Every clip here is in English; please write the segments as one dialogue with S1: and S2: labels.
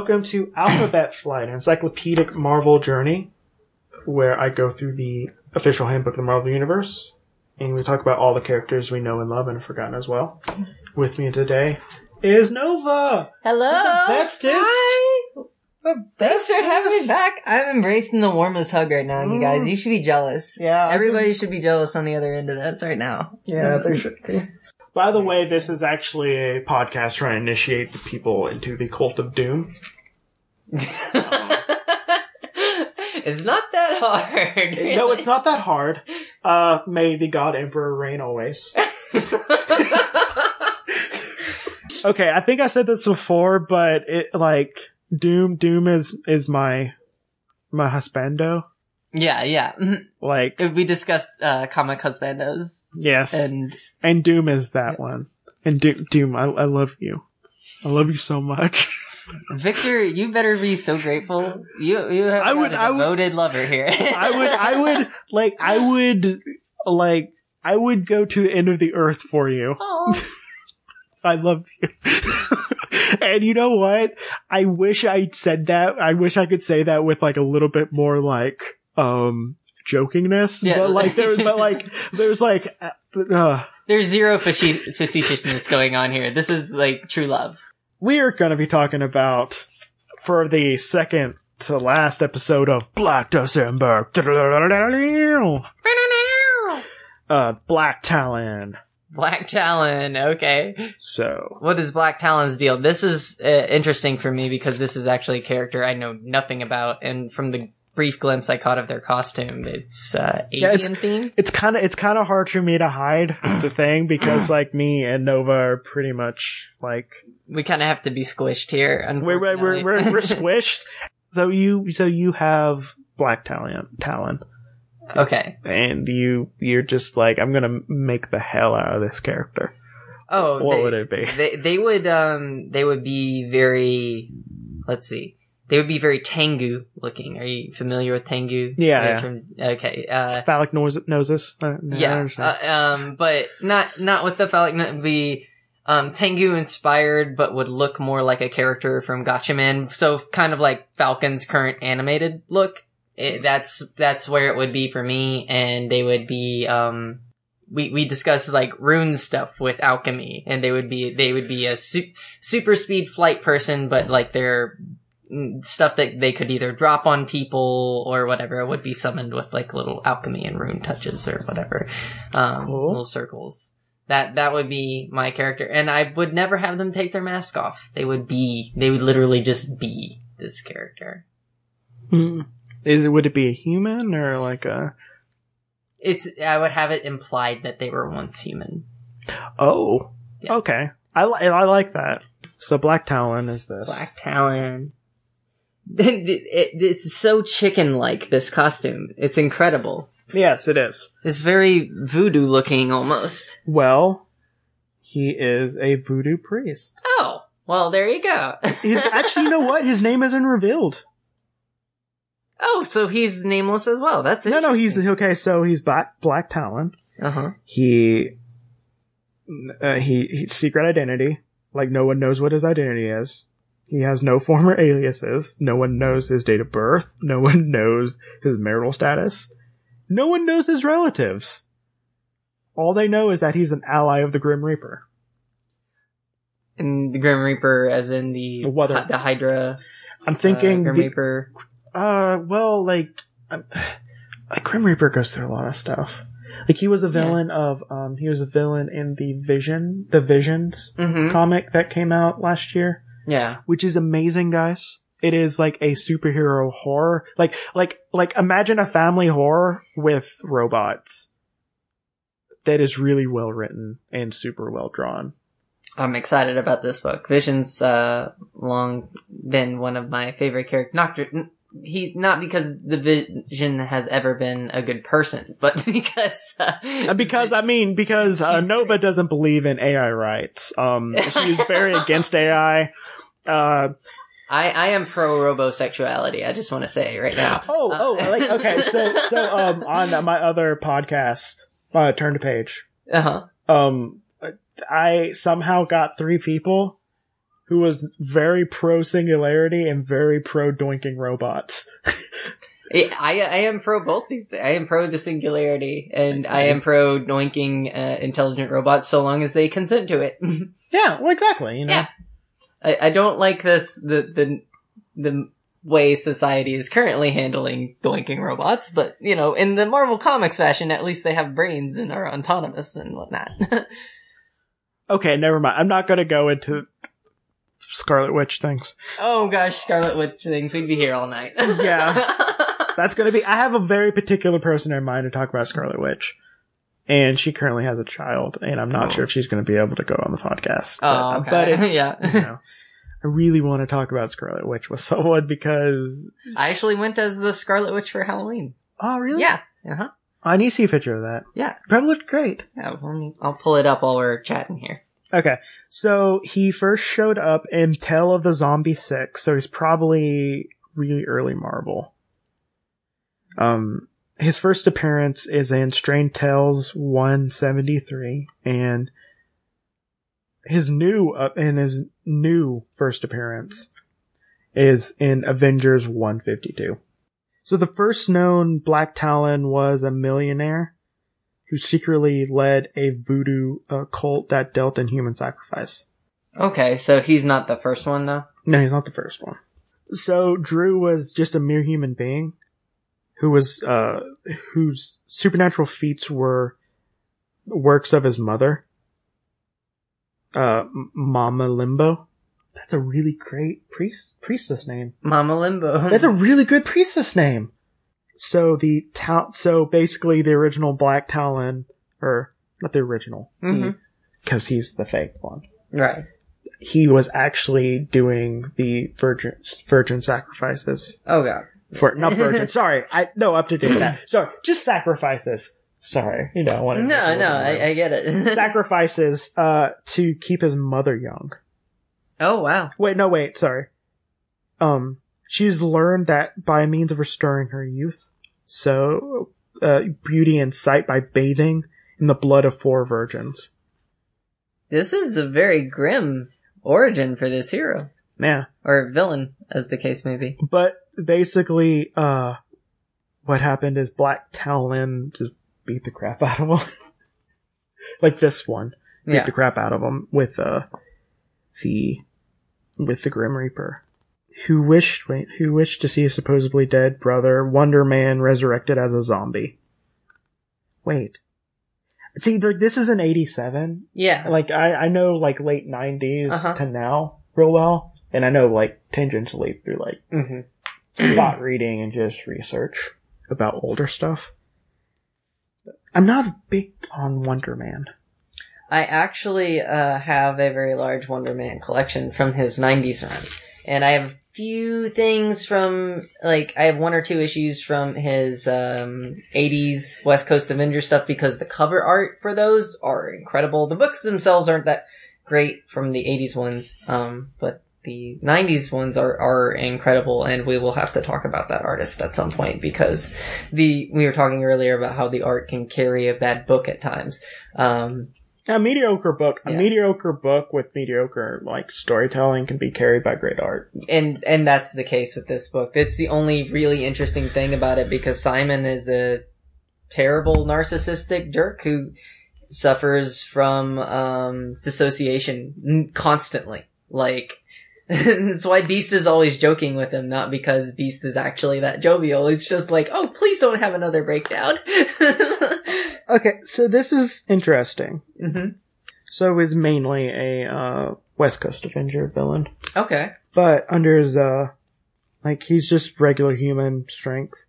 S1: Welcome to Alphabet Flight, an encyclopedic Marvel journey, where I go through the official handbook of the Marvel Universe, and we talk about all the characters we know and love and have forgotten as well. With me today is Nova,
S2: Hello.
S1: the bestest,
S2: Hi.
S1: the
S2: Thanks for having me back. I'm embracing the warmest hug right now, you guys.
S1: Mm.
S2: You should be jealous.
S1: Yeah,
S2: Everybody should be jealous on the other end of this right now.
S1: Yeah, there should be. By the way, this is actually a podcast trying to initiate the people into the cult of doom.
S2: it's not that hard.
S1: No, it's not that hard. Uh, may the God Emperor reign always. Okay, I think I said this before, but it like Doom. Doom is is my my husbando.
S2: yeah, yeah. Mhm.
S1: Like
S2: We discussed uh, comic husbandos,
S1: yes, and,
S2: and
S1: Doom is that
S2: Yes.
S1: one. And Doom, Doom, I, I love you. I love you so much.
S2: Victor, you better be so grateful. You you have
S1: I
S2: got
S1: would-
S2: a
S1: I would-
S2: devoted lover here.
S1: I would, I would like, I would like, I would go to the end of the earth for you. I love you. and you know what? I wish I'd said that. I wish I could say that with like a little bit more like, um, jokingness.
S2: Yeah.
S1: But like, there's, but like, there's like, uh, uh,
S2: There's zero faci- facetiousness going on here. This is like true love.
S1: We are going to be talking about for the second to last episode of Black December. Uh, Black Talon.
S2: Black Talon. Okay.
S1: So,
S2: What is Black Talon's deal? This is uh, interesting for me because this is actually a character I know nothing about, and from the brief glimpse I caught of their costume, it's uh,
S1: Yeah,
S2: alien
S1: it's-
S2: theme.
S1: it's kind of it's kind of hard for me to hide the thing because like me and Nova are pretty much like
S2: We kind of have to be squished here.
S1: we're we're we're, we're, we're squished. So you so you have Black Talon Talon,
S2: okay.
S1: and you you're just like I'm gonna make the hell out of this character.
S2: Oh,
S1: what
S2: they,
S1: would it be?
S2: They they would um they would be very. Let's see. They would be very Tengu looking. Are you familiar with Tengu?
S1: Yeah, yeah.
S2: From, okay. Uh,
S1: Phallic nose noses. Uh,
S2: yeah, uh, um, but not not with the phallic. no- Be um, Tengu inspired, but would look more like a character from Gatchaman. So kind of like Falcon's current animated look. It, that's that's where it would be for me, and they would be. Um, we we discussed like rune stuff with alchemy, and they would be they would be a su- super speed flight person, but like their mm, stuff that they could either drop on people or whatever would be summoned with like little alchemy and rune touches or whatever um
S1: Cool.
S2: little circles that that would be my character. And i would never have them take their mask off. They would be they would literally just be this character.
S1: Hmm. Is it would it be a human or like a?
S2: It's i would have it implied that they were once human.
S1: Oh
S2: Yeah.
S1: okay. I li- I like that. So Black Talon is this.
S2: Black talon. It- it- it's so chicken like this costume. It's incredible
S1: Yes, it is.
S2: it's very voodoo looking almost
S1: Well, he is a voodoo priest.
S2: oh well there you go
S1: He's actually, you know what? His name isn't revealed.
S2: oh so he's nameless as well that's it.
S1: No, no, he's okay. So he's Black Black Talon.
S2: uh-huh
S1: He, uh, he, he's secret identity. Like no one knows what his identity is. He has no former aliases. No one knows his date of birth. No one knows his marital status. No one knows his relatives. All they know is that he's an ally of the Grim Reaper.
S2: And the Grim Reaper, as in the
S1: The weather.
S2: the Hydra.
S1: I'm thinking,
S2: uh, Grim
S1: the-
S2: Reaper.
S1: uh, well, like, um, like Grim Reaper goes through a lot of stuff. Like he was a villain of, um, he was a villain in the Vision, the Visions
S2: Mm-hmm.
S1: comic that came out last year.
S2: Yeah.
S1: which is amazing, guys. It is like a superhero horror. Like, like, like imagine a family horror with robots. That is really well written and super well drawn.
S2: I'm excited about this book. Vision's uh, long been one of my favorite characters. Not he's not because the Vision has ever been a good person, but because uh,
S1: because, I mean, because uh, Nova
S2: great.
S1: doesn't believe in AI rights. Um, she's very against AI. Uh,
S2: I I am pro robosexuality. I just want to say right now.
S1: oh,
S2: Uh,
S1: oh, like, okay, so, so, um, on my other podcast, uh, Turn to Page,
S2: Uh huh.
S1: um, I somehow got three people who was very pro singularity and very pro doinking robots.
S2: I, I I am pro both these. Things. I am pro the singularity, and I am pro doinking uh, intelligent robots so long as they consent to it.
S1: yeah, well, exactly. You know,
S2: Yeah. I, I don't like this the the the way society is currently handling doinking robots, but you know, in the Marvel Comics fashion, at least they have brains and are autonomous and whatnot.
S1: okay, never mind. I'm not going to go into Scarlet Witch things.
S2: oh gosh, Scarlet Witch things, we'd be here all night.
S1: Yeah. That's going to be. I have a very particular person in mind to talk about Scarlet Witch, and she currently has a child, and I'm not sure if she's going to be able to go on the podcast.
S2: Oh, okay.
S1: but it's,
S2: Yeah.
S1: you know, I really want to talk about Scarlet Witch with someone because.
S2: I actually went as the Scarlet Witch for Halloween.
S1: Oh, really?
S2: Yeah. Uh huh.
S1: I need to see a picture of that.
S2: Yeah.
S1: Probably looked great.
S2: Yeah. me- I'll pull it up while we're chatting here.
S1: Okay, so he first showed up in Tale of the Zombie Six, so he's probably really early Marvel. Um, his first appearance is in Strange Tales 173, and his new uh, and his new first appearance is in Avengers 152. So the first known Black Talon was a millionaire who secretly led a voodoo uh, cult that dealt in human sacrifice.
S2: Okay, so he's not the first one though.
S1: No, he's not the first one. So Drew was just a mere human being who was uh whose supernatural feats were works of his mother. Uh Mama Limbo. That's a really great priest priestess name.
S2: Mama Limbo.
S1: That's a really good priestess name. So the tal- so basically the original Black Talon or not the original
S2: Mhm.
S1: because he's the fake one
S2: right.
S1: he was actually doing the virgin virgin sacrifices
S2: Oh god.
S1: For not virgin. sorry, I no up to date that. Sorry, just sacrifices. Sorry, you know. I wanted to
S2: No, no, I, I get it.
S1: sacrifices uh to keep his mother young.
S2: oh wow.
S1: Wait, no, wait, sorry. Um, she's learned that by means of restoring her youth, so uh, beauty and sight by bathing in the blood of four virgins.
S2: This is a very grim origin for this hero.
S1: Yeah.
S2: Or villain, as the case may be.
S1: But basically, uh, what happened is Black Talon just beat the crap out of him. like this one. Beat
S2: Yeah.
S1: the crap out of him with, uh, the, with the Grim Reaper. Who wished, wait, who wished to see his supposedly dead brother, Wonder Man, resurrected as a zombie. Wait. See, this is an 87.
S2: Yeah.
S1: Like, I, I know, like, late 90s
S2: Uh-huh.
S1: to now real well. And I know, like, tangentially through, like,
S2: hmm
S1: spot reading and just research about older stuff. I'm not big on Wonder Man.
S2: I actually uh, have a very large Wonder Man collection from his 90s run. And I have a few things from, like, I have one or two issues from his um, 80s West Coast Avenger stuff because the cover art for those are incredible. The books themselves aren't that great from the 80s ones, um, but the 90s ones are, are incredible and we will have to talk about that artist at some point because the, we were talking earlier about how the art can carry a bad book at times. Um,
S1: A mediocre book, a
S2: Yeah.
S1: mediocre book with mediocre like storytelling can be carried by great art.
S2: and and that's the case with this book. It's the only really interesting thing about it because Simon is a terrible narcissistic jerk who suffers from um, dissociation constantly. Like that's why Beast is always joking with him, not because Beast is actually that jovial. It's just like, oh, please don't have another breakdown.
S1: Okay, so this is interesting.
S2: hmm
S1: So he's mainly a uh, West Coast Avenger villain,
S2: Okay.
S1: but under his uh, like he's just regular human strength.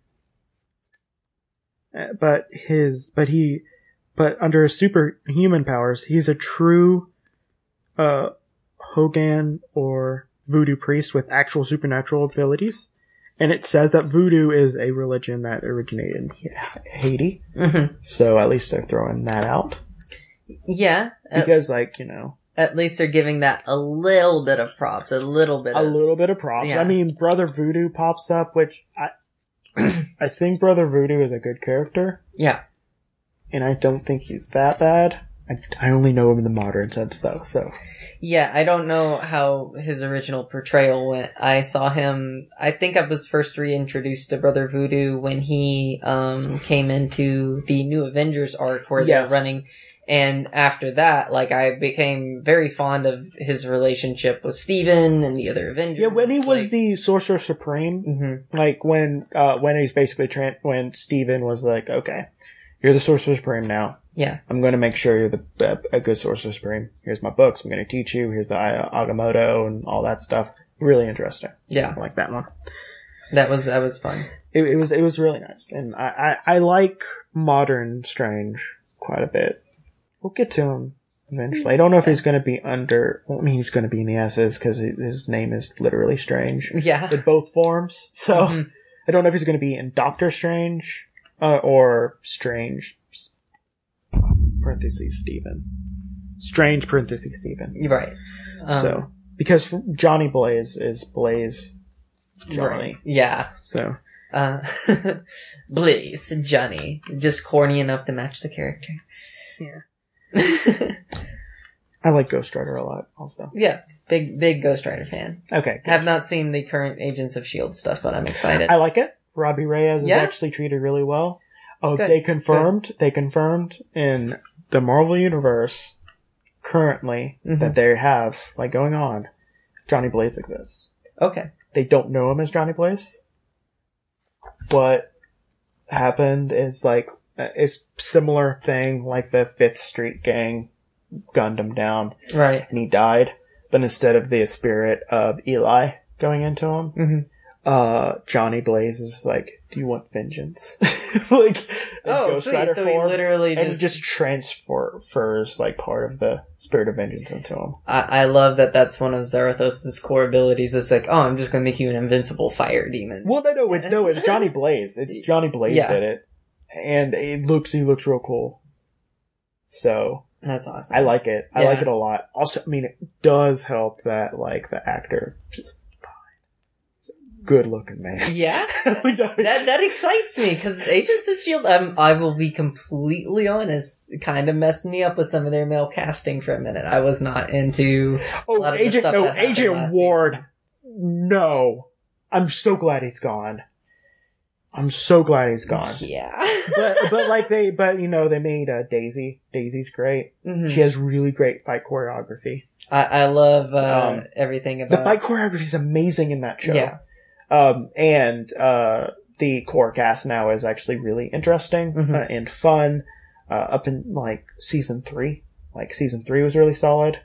S1: Uh, But his, but he, but under his superhuman powers, he's a true, uh, houngan or voodoo priest with actual supernatural abilities. And it says that voodoo is a religion that originated in Haiti.
S2: hmm
S1: So at least they're throwing that out.
S2: Yeah. At,
S1: Because, like, you know,
S2: at least they're giving that a little bit of props, a little bit
S1: a
S2: of.
S1: little bit of props.
S2: Yeah.
S1: I mean, Brother Voodoo pops up, which I, I think Brother Voodoo is a good character,
S2: yeah.
S1: and I don't think he's that bad. I, I only know him in the modern sense though. So
S2: Yeah, I don't know how his original portrayal went. I saw him. I think I was first reintroduced to Brother Voodoo when he um came into the New Avengers arc where
S1: Yes.
S2: they're running. And after that, like I became very fond of his relationship with Stephen and the other Avengers.
S1: yeah, when he was the Sorcerer Supreme,
S2: Mhm.
S1: like when uh when he's basically tra- when Stephen was like, okay, you're the Sorcerer Supreme now.
S2: Yeah,
S1: I'm going to make sure you're the a, a good Sorcerer Supreme. Here's my books. I'm going to teach you. Here's the uh, Agamotto and all that stuff. Really interesting.
S2: yeah,
S1: I like that one.
S2: that was that was fun.
S1: It, it was it was really nice, and I, I I like modern Strange quite a bit. We'll get to him eventually. I don't know if he's going to be under. I mean, he's going to be in the S's because his name is literally Strange
S2: Yeah,
S1: in both forms. So
S2: Mhm.
S1: I don't know if he's going to be in Doctor Strange uh, or Strange parentheses Stephen. Strange parentheses Stephen.
S2: right. Um,
S1: so because Johnny Blaze is Blaze Johnny.
S2: right. yeah.
S1: So
S2: Uh, Blaze, Johnny, just corny enough to match the character.
S1: Yeah. I like Ghost Rider a lot. Also,
S2: yeah, big, big Ghost Rider fan.
S1: okay, good.
S2: Have not seen the current Agents of S.H.I.E.L.D. Stuff, but I'm excited.
S1: I like it. Robbie Reyes
S2: Yeah?
S1: is actually treated really well. Oh,
S2: Good,
S1: they confirmed. They confirmed in the Marvel universe currently
S2: Mhm.
S1: that they have like going on. Johnny Blaze exists.
S2: okay.
S1: They don't know him as Johnny Blaze. What happened is like uh, it's similar thing like the Fifth Street gang gunned him down
S2: Right.
S1: and he died. But instead of the spirit of Eli going into him,
S2: hmm
S1: uh Johnny Blaze is like, "Do you want vengeance?" like,
S2: Oh,
S1: Ghost
S2: sweet.
S1: Rider
S2: So he literally
S1: and
S2: just.
S1: just transfers like part of the spirit of vengeance into him.
S2: I, I love that that's one of Zarathos' core abilities. It's like, oh, I'm just gonna make you an invincible fire demon.
S1: Well, no, no, it's no, it's Johnny Blaze. It's Johnny Blaze
S2: Yeah.
S1: did it, and it looks he looks real cool. So
S2: That's awesome.
S1: I like it. I
S2: Yeah.
S1: like it a lot. Also, I mean, it does help that like the actor, good looking man.
S2: Yeah.
S1: Like, that-
S2: that that excites me because Agents of Shield. Um, I will be completely honest. Kind of messed me up with some of their male casting for a minute. I was not into.
S1: Oh,
S2: lot of the
S1: Agent,
S2: stuff
S1: no, Agent Ward. No. I'm so glad he's gone. I'm so glad he's gone.
S2: Yeah.
S1: but, but like they, but you know, they made uh, Daisy. Daisy's great.
S2: Mhm.
S1: She has really great fight choreography.
S2: I, I love uh,
S1: Um,
S2: everything about The
S1: fight choreography is amazing in that show.
S2: Yeah.
S1: Um, and, uh, the core cast now is actually really interesting
S2: Mhm.
S1: uh, and fun. Uh, up in like season three. Like season three was really solid.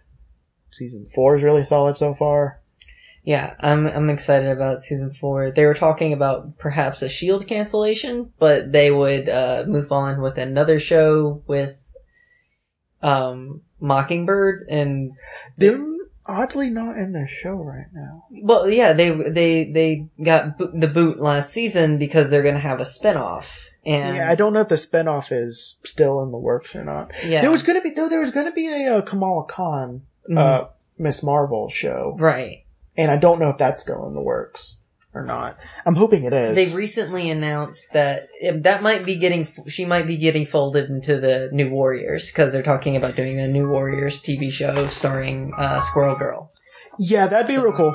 S1: Season four is really solid so far.
S2: Yeah, I'm I'm excited about season four. They were talking about perhaps a Shield cancellation, but they would uh, move on with another show with um Mockingbird and
S1: They're oddly not in the show right now.
S2: well, yeah, they they they got bo- the boot last season because they're gonna have a spinoff. And
S1: yeah, I don't know if the spinoff is still in the works or not.
S2: yeah,
S1: There was gonna be though. There was gonna be a uh, Kamala Khan,
S2: Mhm.
S1: uh, Miss Marvel show,
S2: right.
S1: and I don't know if that's still in the works or not. I'm hoping it is.
S2: They recently announced that eh, that might be getting she might be getting folded into the New Warriors because they're talking about doing a New Warriors TV show starring uh, Squirrel Girl.
S1: yeah, that'd be real cool.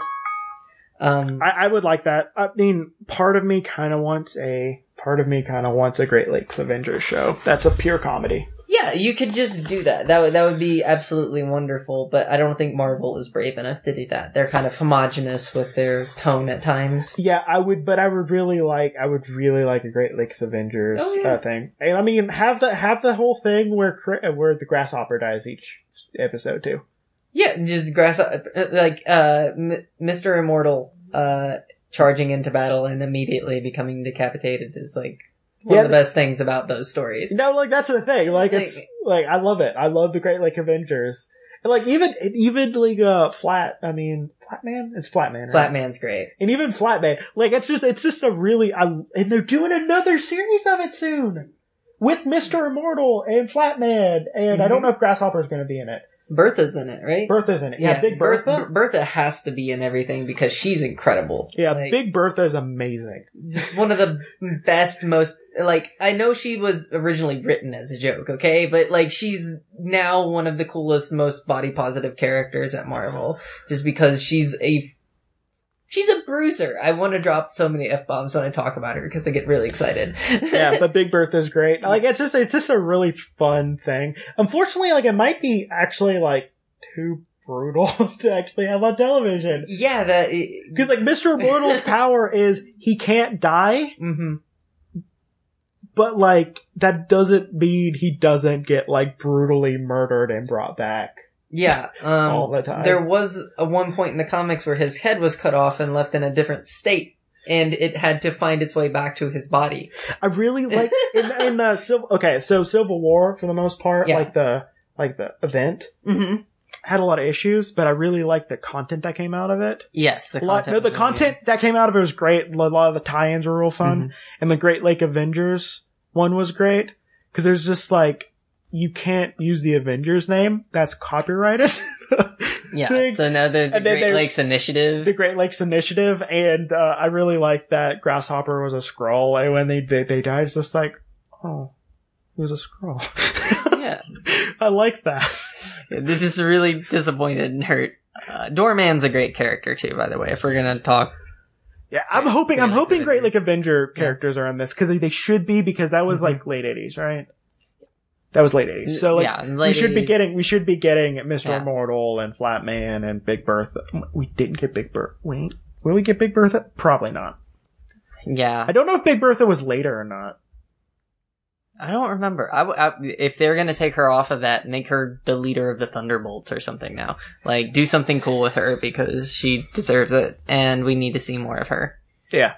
S2: Um,
S1: I, I would like that. I mean, part of me kind of wants a part of me kind of wants a Great Lakes Avengers show. That's a pure comedy.
S2: Yeah, you could just do that. That would that would be absolutely wonderful. But I don't think Marvel is brave enough to do that. They're kind of homogenous with their tone at times.
S1: Yeah, I would, but I would really like, I would really like a Great Lakes Avengers
S2: Oh, yeah.
S1: uh, thing. And I mean, have the have the whole thing where uh, where the grasshopper dies each episode too.
S2: Yeah, just grass like uh, M- Mr. Immortal uh, charging into battle and immediately becoming decapitated is like one
S1: Yeah,
S2: of the best things about those stories.
S1: No, like that's the thing. Like
S2: Like-
S1: it's like I love it. I love the Great Lake Avengers. And like even even like uh flat. I mean, Flatman. It's Flatman. Right?
S2: Flatman's great.
S1: And even Flatman. Like it's just it's just a really. I, and they're doing another series of it soon with Mister Immortal and Flatman. And I don't
S2: Mhm.
S1: know if Grasshopper is going to be in it.
S2: Bertha's in it, right?
S1: Bertha's in it. Yeah, Big
S2: Berth-
S1: Bertha.
S2: Bertha has to be in everything because she's incredible.
S1: yeah,
S2: Like,
S1: Big Bertha is amazing.
S2: just one of the best, most like I know she was originally written as a joke, okay, but like she's now one of the coolest, most body positive characters at Marvel, just because she's a she's a bruiser. I want to drop so many f bombs when I talk about her because I get really excited.
S1: yeah, but Big Bertha's great. Like it's just it's just a really fun thing. Unfortunately, like it might be actually like too brutal to actually have on television.
S2: yeah, that
S1: Because like Mr. Immortal's power is he can't die,
S2: hmm
S1: but like that doesn't mean he doesn't get like brutally murdered and brought back
S2: yeah. Um,
S1: all the time.
S2: There was a one point in the comics where his head was cut off and left in a different state, and it had to find its way back to his body.
S1: I really like in, in the Civil. Okay, so Civil War for the most part,
S2: Yeah.
S1: like the like the event
S2: hmm
S1: had a lot of issues, but I really liked the content that came out of it.
S2: Yes, the
S1: lot,
S2: content.
S1: no, the content that came out of it was great. A lot of the tie-ins were real
S2: good.
S1: fun,
S2: Mhm.
S1: and the Great Lake Avengers one was great because there's just like you can't use the Avengers name that's copyrighted.
S2: Yeah.
S1: Like,
S2: so now the, the Great Lakes Initiative.
S1: the Great Lakes Initiative, and uh, I really liked that Grasshopper was a scroll. And when they they, they died, it's just like, oh, he was a scroll.
S2: yeah.
S1: I like that.
S2: This is really disappointed and hurt. Uh, Doorman's a great character too, by the way. If we're gonna talk,
S1: Yeah, I'm hoping I'm hoping Great. Lake Avenger characters are on this because they, they should be because that was
S2: Mhm.
S1: like late '80s, right? That was late '80s. So like
S2: yeah,
S1: we should be getting we should be getting Mr.
S2: Yeah.
S1: Immortal and Flatman and Big Bertha. We didn't get Big Bertha. Wait, will we get Big Bertha? Probably not.
S2: Yeah,
S1: I don't know if Big Bertha was later or not.
S2: I don't remember. I, I- if they're gonna take her off of that, make her the leader of the Thunderbolts or something now. Like, do something cool with her because she deserves it, and we need to see more of her.
S1: Yeah.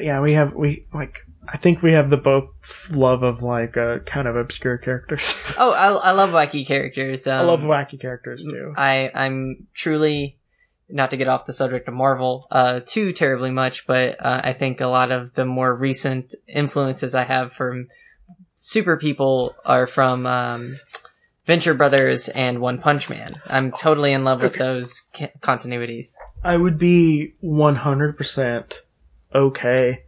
S1: Yeah, we have we like I think we have the both love of like uh, kind of obscure characters.
S2: Oh, I, I love wacky characters. Um,
S1: I love wacky characters too.
S2: I I'm truly not to get off the subject of Marvel uh too terribly much, but uh, I think a lot of the more recent influences I have from super people are from um, Venture Brothers and One Punch Man. I'm totally in love with
S1: Okay.
S2: those ca- continuities.
S1: I would be 100% okay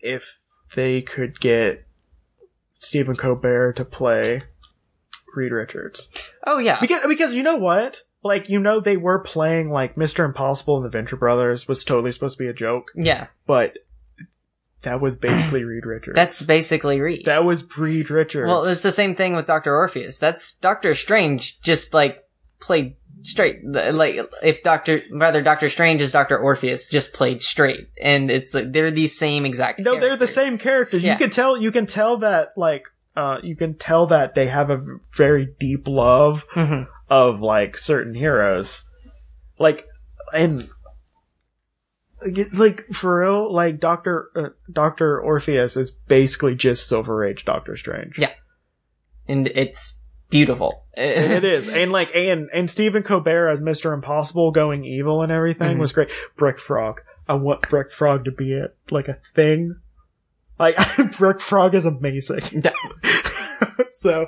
S1: if they could get Stephen Colbert to play Reed Richards.
S2: Oh yeah,
S1: Because because you know what? Like you know they were playing like Mr. Impossible and the Venture Brothers was totally supposed to be a joke,
S2: yeah.
S1: but that was basically Reed Richards.
S2: That's basically Reed.
S1: that was Reed Richards.
S2: Well, it's the same thing with Doctor Orpheus. That's Doctor Strange just like played straight. Like if Doctor rather Doctor Strange is Doctor Orpheus just played straight, and it's like they're the same exact.
S1: No, they're the same characters.
S2: Yeah.
S1: You can tell. You can tell that like uh, you can tell that they have a very deep love
S2: Mhm.
S1: of like certain heroes, like and like, like for real, like Doctor uh, Doctor Orpheus is basically just Silver Age Doctor Strange.
S2: Yeah. and it's beautiful.
S1: it is, and like and and Stephen Colbert as Mister Impossible going evil and everything
S2: Mhm.
S1: was great. Brick Frog, I want Brick Frog to be a like a thing. Like Brick Frog is amazing. So,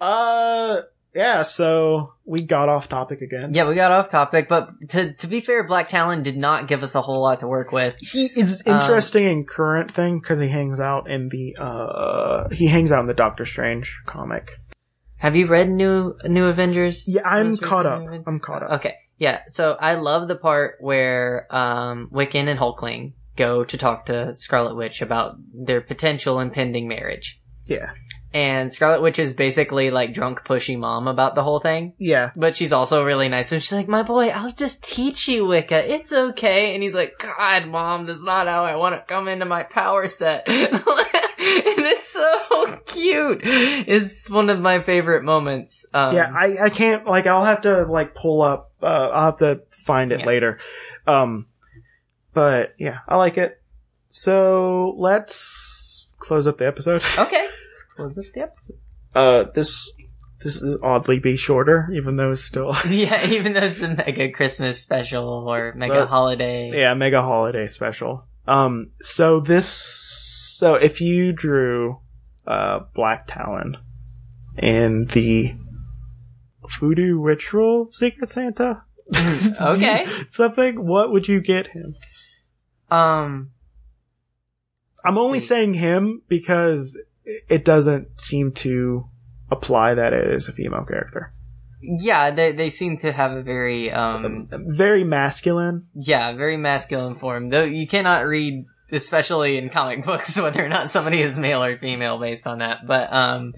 S1: uh, yeah. So we got off topic again.
S2: Yeah, we got off topic, but to to be fair, Black Talon did not give us a whole lot to work with.
S1: He is
S2: Um,
S1: interesting in current thing because he hangs out in the uh he hangs out in the Doctor Strange comic.
S2: Have you read New New Avengers?
S1: Yeah, I'm
S2: Most
S1: caught up.
S2: New
S1: I'm caught up.
S2: Okay, yeah. So I love the part where um, Wiccan and Hulkling go to talk to Scarlet Witch about their potential impending marriage,
S1: Yeah,
S2: and Scarlet Witch is basically like drunk, pushy mom about the whole thing.
S1: yeah.
S2: But she's also really nice. And she's like, "My boy, I'll just teach you Wicca. It's okay." And he's like, "God, mom, that's not how I want to come into my power set." and it's so cute. It's one of my favorite moments. Um,
S1: yeah, I, I can't like I'll have to like pull up uh I'll have to find it
S2: Yeah.
S1: later. Um but yeah, I like it. So let's close up the episode.
S2: Okay, let's close up the episode.
S1: Uh this this is oddly be shorter, even though it's still
S2: yeah, even though it's a mega Christmas special or mega
S1: Well,
S2: holiday.
S1: yeah, mega holiday special. Um so this so if you drew uh Black Talon in the voodoo ritual Secret Santa.
S2: okay.
S1: Something. What would you get him?
S2: Um.
S1: I'm only
S2: see.
S1: saying him because it doesn't seem to apply that it is a female character.
S2: Yeah, they they seem to have a very um.
S1: Very masculine.
S2: Yeah, very masculine form. Though you cannot read, especially in comic books, whether or not somebody is male or female based on that. But um,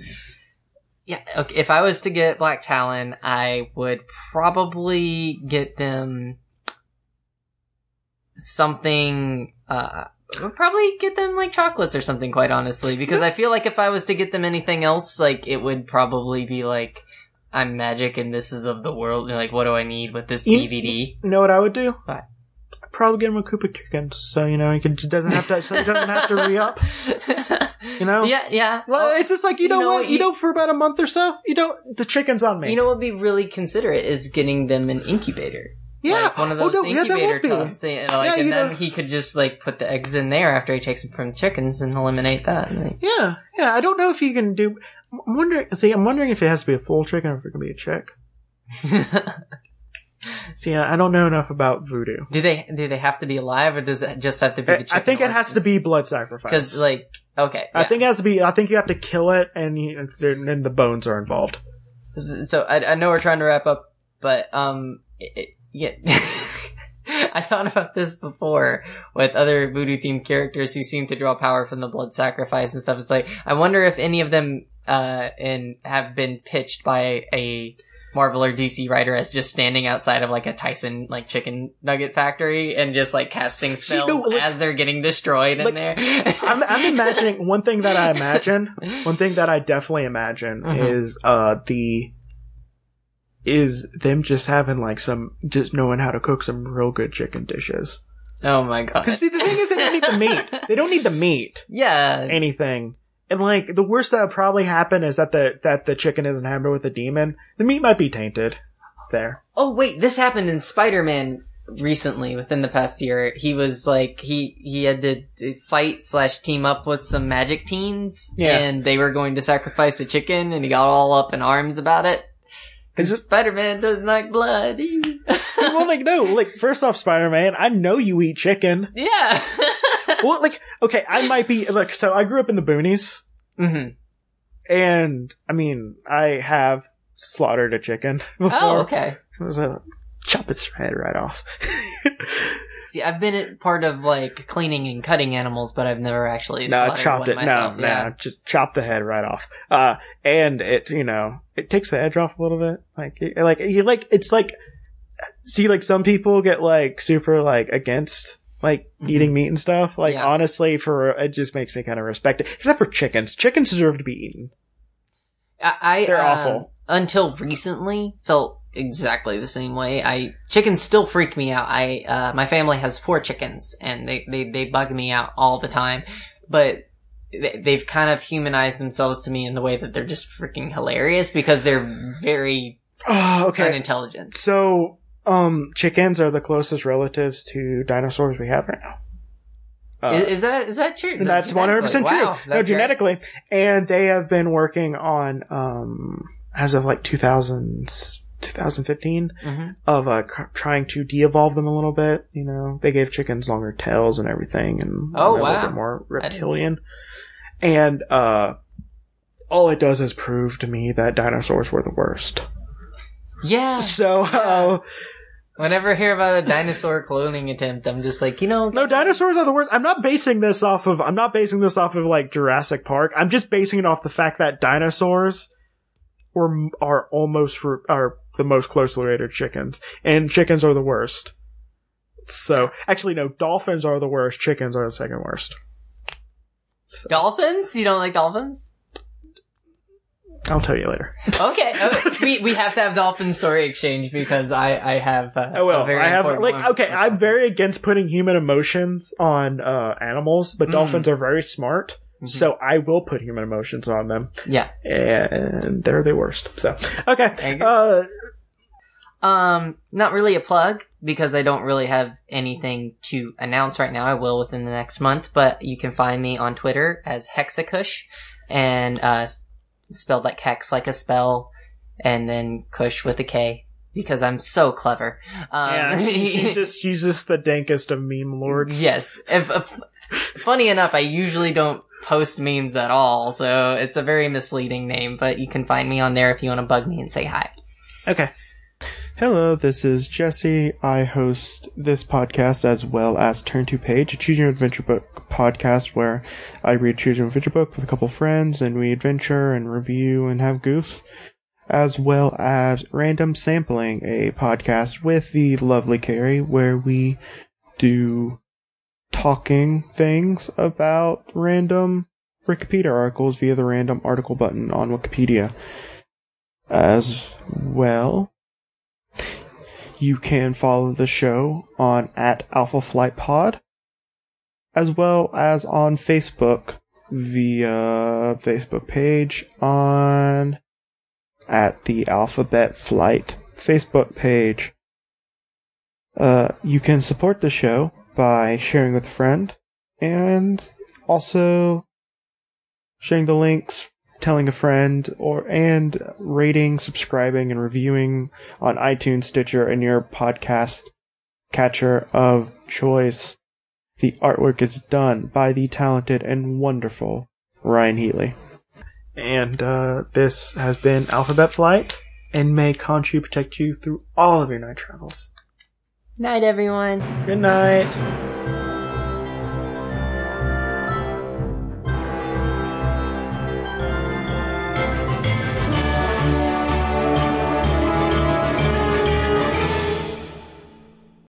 S2: yeah. Okay, if I was to get Black Talon, I would probably get them something. Uh, I would probably get them like chocolates or something. Quite honestly, because I feel like if I was to get them anything else, like it would probably be like. I'm magic and this is of the world. and, Like, what do I need with this DVD?
S1: You know what I would do?
S2: What?
S1: Probably get him a Koopa chickens, so you know he can, doesn't have to so he doesn't have to re up. You know.
S2: yeah, yeah.
S1: Well,
S2: Oh,
S1: it's just like you,
S2: you
S1: know,
S2: know
S1: what you,
S2: you-
S1: know for about a month or so you don't the chickens on me.
S2: you know what would be really considerate is getting them an incubator.
S1: yeah,
S2: like one of
S1: oh,
S2: those
S1: no,
S2: incubator
S1: be.
S2: tubs. They, like,
S1: Yeah,
S2: and then
S1: know-
S2: he could just like put the eggs in there after he takes them from the chickens and eliminate that. Like,
S1: Yeah, yeah. I don't know if you can do. I'm wondering. See, I'm wondering if it has to be a full chicken or if it can be a chick. See, I don't know enough about voodoo.
S2: do they do they have to be alive or does it just have to be?
S1: I, think it has to be blood sacrifice.
S2: because like okay,
S1: I think it has to be. I think you have to kill it, and you, and then the bones are involved.
S2: So I, I know we're trying to wrap up, but um, it, it- yeah. I thought about this before with other voodoo themed characters who seem to draw power from the blood sacrifice and stuff. It's like I wonder if any of them uh and have been pitched by a Marvel or DC writer as just standing outside of like a Tyson like chicken nugget factory and just like casting
S1: See,
S2: spells
S1: no, like-
S2: as they're getting destroyed in there.
S1: I'm, I'm imagining one thing that I imagine. One thing that I definitely imagine
S2: Mhm.
S1: is uh the is them just having like some just knowing how to cook some real good chicken dishes.
S2: oh my god!
S1: Because see, the thing is, they don't need the meat. They don't need the meat.
S2: yeah,
S1: anything. And like the worst that would probably happen is that the that the chicken is inhabited with a demon. The meat might be tainted. There.
S2: Oh wait, this happened in Spider-Man recently within the past year. He was like he he had to to fight slash team up with some magic teens,
S1: Yeah.
S2: and they were going to sacrifice a chicken, and he got all up in arms about it. Because
S1: it-
S2: Spider-Man doesn't like blood.
S1: well, like no, like first off, Spider Man, I know you eat chicken.
S2: yeah.
S1: Well, like okay, I might be like so. I grew up in the boonies,
S2: hmm
S1: and I mean, I have slaughtered a chicken before.
S2: Oh, okay.
S1: It was a chop its head right off.
S2: See, I've been part of like cleaning and cutting animals, but I've never actually
S1: no, chopped
S2: one
S1: it.
S2: myself.
S1: no,
S2: yeah.
S1: no, just chop the head right off. Uh, and it, you know, it takes the edge off a little bit. Like, it- like you like, it's like, see, like some people get like super like against like
S2: Mhm.
S1: eating meat and stuff. Like,
S2: Yeah.
S1: honestly, for it just makes me kind of respect it. Except for chickens, chickens deserve to be eaten.
S2: I, I
S1: They're
S2: um,
S1: awful.
S2: Until recently, felt exactly the same way. I chickens still freak me out. I uh, my family has four chickens, and they they they bug me out all the time. But they- they've kind of humanized themselves to me in the way that they're just freaking hilarious because they're very
S1: Oh, okay.
S2: unintelligent.
S1: So, um, chickens are the closest relatives to dinosaurs we have right now. Uh,
S2: is, is that is that true?
S1: That's one hundred percent true.
S2: Wow,
S1: no, genetically, and they have been working on um as of like 2000, 2015
S2: Mhm.
S1: of uh c- trying to de-evolve them a little bit. You know, they gave chickens longer tails and everything, and
S2: Oh,
S1: a little bit more reptilian. And uh, all it does is prove to me that dinosaurs were the worst.
S2: Yeah.
S1: So. Uh,
S2: Whenever I hear about a dinosaur cloning attempt, I'm just like, you know,
S1: No, dinosaurs are the worst. I'm not basing this off of. I'm not basing this off of like Jurassic Park. I'm just basing it off the fact that dinosaurs were are almost re- are the most closely related chickens, and chickens are the worst. So actually, no, dolphins are the worst. Chickens are the second worst. So,
S2: dolphins. You don't like dolphins?
S1: I'll tell you later.
S2: Okay, uh, we we have to have dolphin story exchange because I I have uh,
S1: I will.
S2: a very
S1: I have like okay. I'm very against putting human emotions on uh, animals, but
S2: Mm.
S1: dolphins are very smart.
S2: Mhm.
S1: So I will put human emotions on them.
S2: yeah.
S1: and they're the worst. So okay, uh,
S2: Um, not really a plug because I don't really have anything to announce right now. I will within the next month, but you can find me on Twitter as Hexakush and uh, spelled like hex, like a spell, and then Kush with a K because I'm so clever. Um,
S3: yeah, she's just she's just the dankest of meme lords.
S2: yes. If, if, funny enough, I usually don't post memes at all, so it's a very misleading name. But you can find me on there if you want to bug me and say hi.
S3: Okay.
S1: Hello, this is Jesse. I host this podcast as well as Turn to Page, a Choose Your Adventure Book podcast where I read Choose Your Adventure Book with a couple friends and we adventure and review and have goofs, as well as Random Sampling, a podcast with the lovely Carrie where we do talking things about random Wikipedia articles via the random article button on Wikipedia. As well, you can follow the show on at Alpha Flight Pod, as well as on Facebook via Facebook page on at the Alphabet Flight Facebook page. Uh, you can support the show by sharing with a friend and also sharing the links telling a friend or and rating, subscribing, and reviewing on iTunes, Stitcher, and your podcast catcher of choice. The artwork is done by the talented and wonderful Ryan Healy.
S3: And uh, this has been Alphabet Flight, and may Khonshu protect you through all of your night travels.
S2: Night, everyone.
S3: Good night.